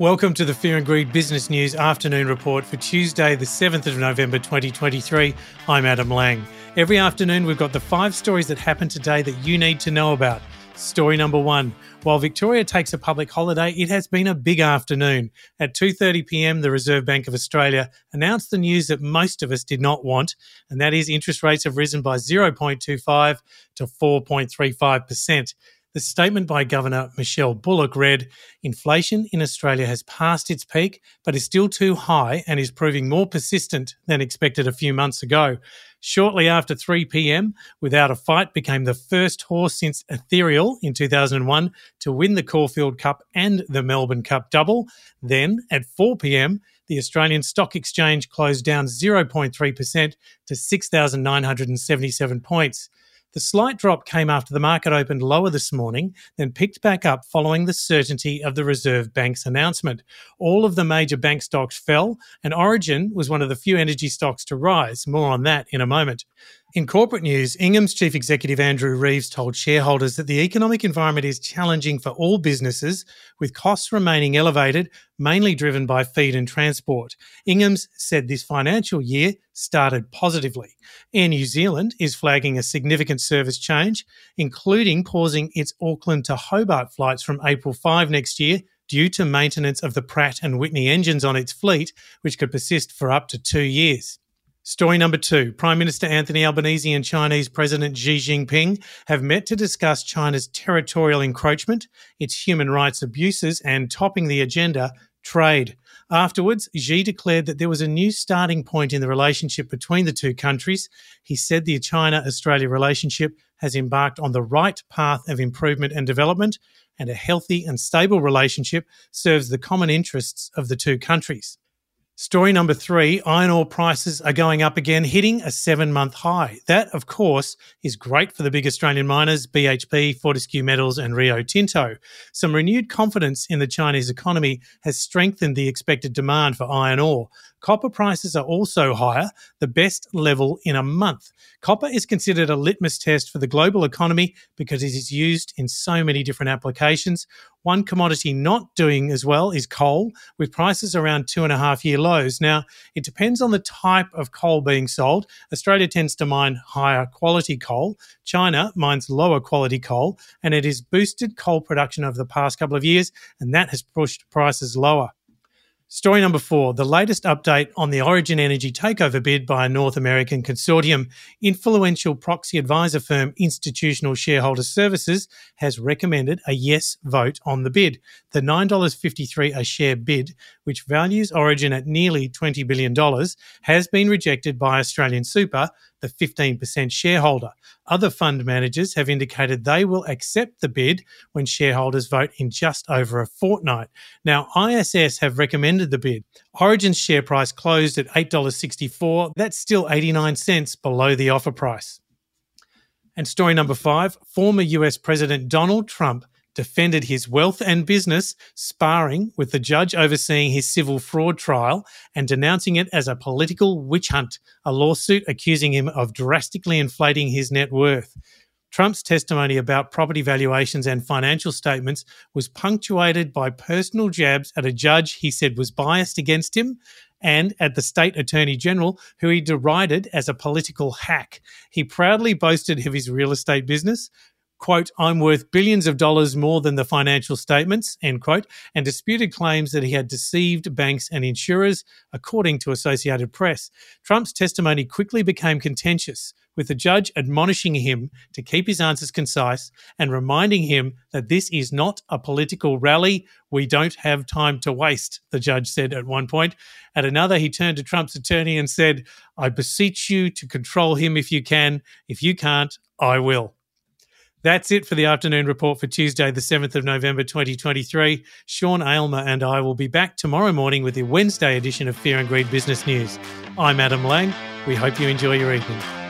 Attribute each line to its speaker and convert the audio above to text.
Speaker 1: Welcome to the Fear and Greed Business News afternoon report for Tuesday, the 7th of November 2023. I'm Adam Lang. Every afternoon, we've got the five stories that happened today that you need to know about. Story number one. While Victoria takes a public holiday, it has been a big afternoon. At 2:30 p.m., the Reserve Bank of Australia announced the news that most of us did not want, and that is interest rates have risen by 0.25 to 4.35%. The statement by Governor Michelle Bullock read Inflation in Australia has passed its peak, but is still too high and is proving more persistent than expected a few months ago. Shortly after 3 pm, Without a Fight became the first horse since Ethereal in 2001 to win the Caulfield Cup and the Melbourne Cup double. Then, at 4 pm, the Australian Stock Exchange closed down 0.3% to 6,977 points. The slight drop came after the market opened lower this morning, then picked back up following the certainty of the Reserve Bank's announcement. All of the major bank stocks fell, and Origin was one of the few energy stocks to rise. More on that in a moment. In corporate news, Inghams chief executive Andrew Reeves told shareholders that the economic environment is challenging for all businesses, with costs remaining elevated, mainly driven by feed and transport. Inghams said this financial year started positively. Air New Zealand is flagging a significant service change, including pausing its Auckland to Hobart flights from April 5 next year due to maintenance of the Pratt and Whitney engines on its fleet, which could persist for up to two years. Story number two Prime Minister Anthony Albanese and Chinese President Xi Jinping have met to discuss China's territorial encroachment, its human rights abuses, and topping the agenda, trade. Afterwards, Xi declared that there was a new starting point in the relationship between the two countries. He said the China Australia relationship has embarked on the right path of improvement and development, and a healthy and stable relationship serves the common interests of the two countries. Story number three iron ore prices are going up again, hitting a seven month high. That, of course, is great for the big Australian miners, BHP, Fortescue Metals, and Rio Tinto. Some renewed confidence in the Chinese economy has strengthened the expected demand for iron ore. Copper prices are also higher, the best level in a month. Copper is considered a litmus test for the global economy because it is used in so many different applications. One commodity not doing as well is coal, with prices around two and a half year lows. Now, it depends on the type of coal being sold. Australia tends to mine higher quality coal, China mines lower quality coal, and it has boosted coal production over the past couple of years, and that has pushed prices lower. Story number four the latest update on the Origin Energy takeover bid by a North American consortium. Influential proxy advisor firm Institutional Shareholder Services has recommended a yes vote on the bid. The $9.53 a share bid, which values Origin at nearly $20 billion, has been rejected by Australian Super, the 15% shareholder. Other fund managers have indicated they will accept the bid when shareholders vote in just over a fortnight. Now, ISS have recommended the bid. Origin's share price closed at $8.64. That's still 89 cents below the offer price. And story number five former US President Donald Trump defended his wealth and business, sparring with the judge overseeing his civil fraud trial and denouncing it as a political witch hunt, a lawsuit accusing him of drastically inflating his net worth. Trump's testimony about property valuations and financial statements was punctuated by personal jabs at a judge he said was biased against him and at the state attorney general, who he derided as a political hack. He proudly boasted of his real estate business, quote, I'm worth billions of dollars more than the financial statements, end quote, and disputed claims that he had deceived banks and insurers, according to Associated Press. Trump's testimony quickly became contentious, with the judge admonishing him to keep his answers concise and reminding him that this is not a political rally. We don't have time to waste, the judge said at one point. At another, he turned to Trump's attorney and said, I beseech you to control him if you can. If you can't, I will. That's it for the afternoon report for Tuesday, the 7th of November 2023. Sean Aylmer and I will be back tomorrow morning with the Wednesday edition of Fear and Greed Business News. I'm Adam Lang. We hope you enjoy your evening.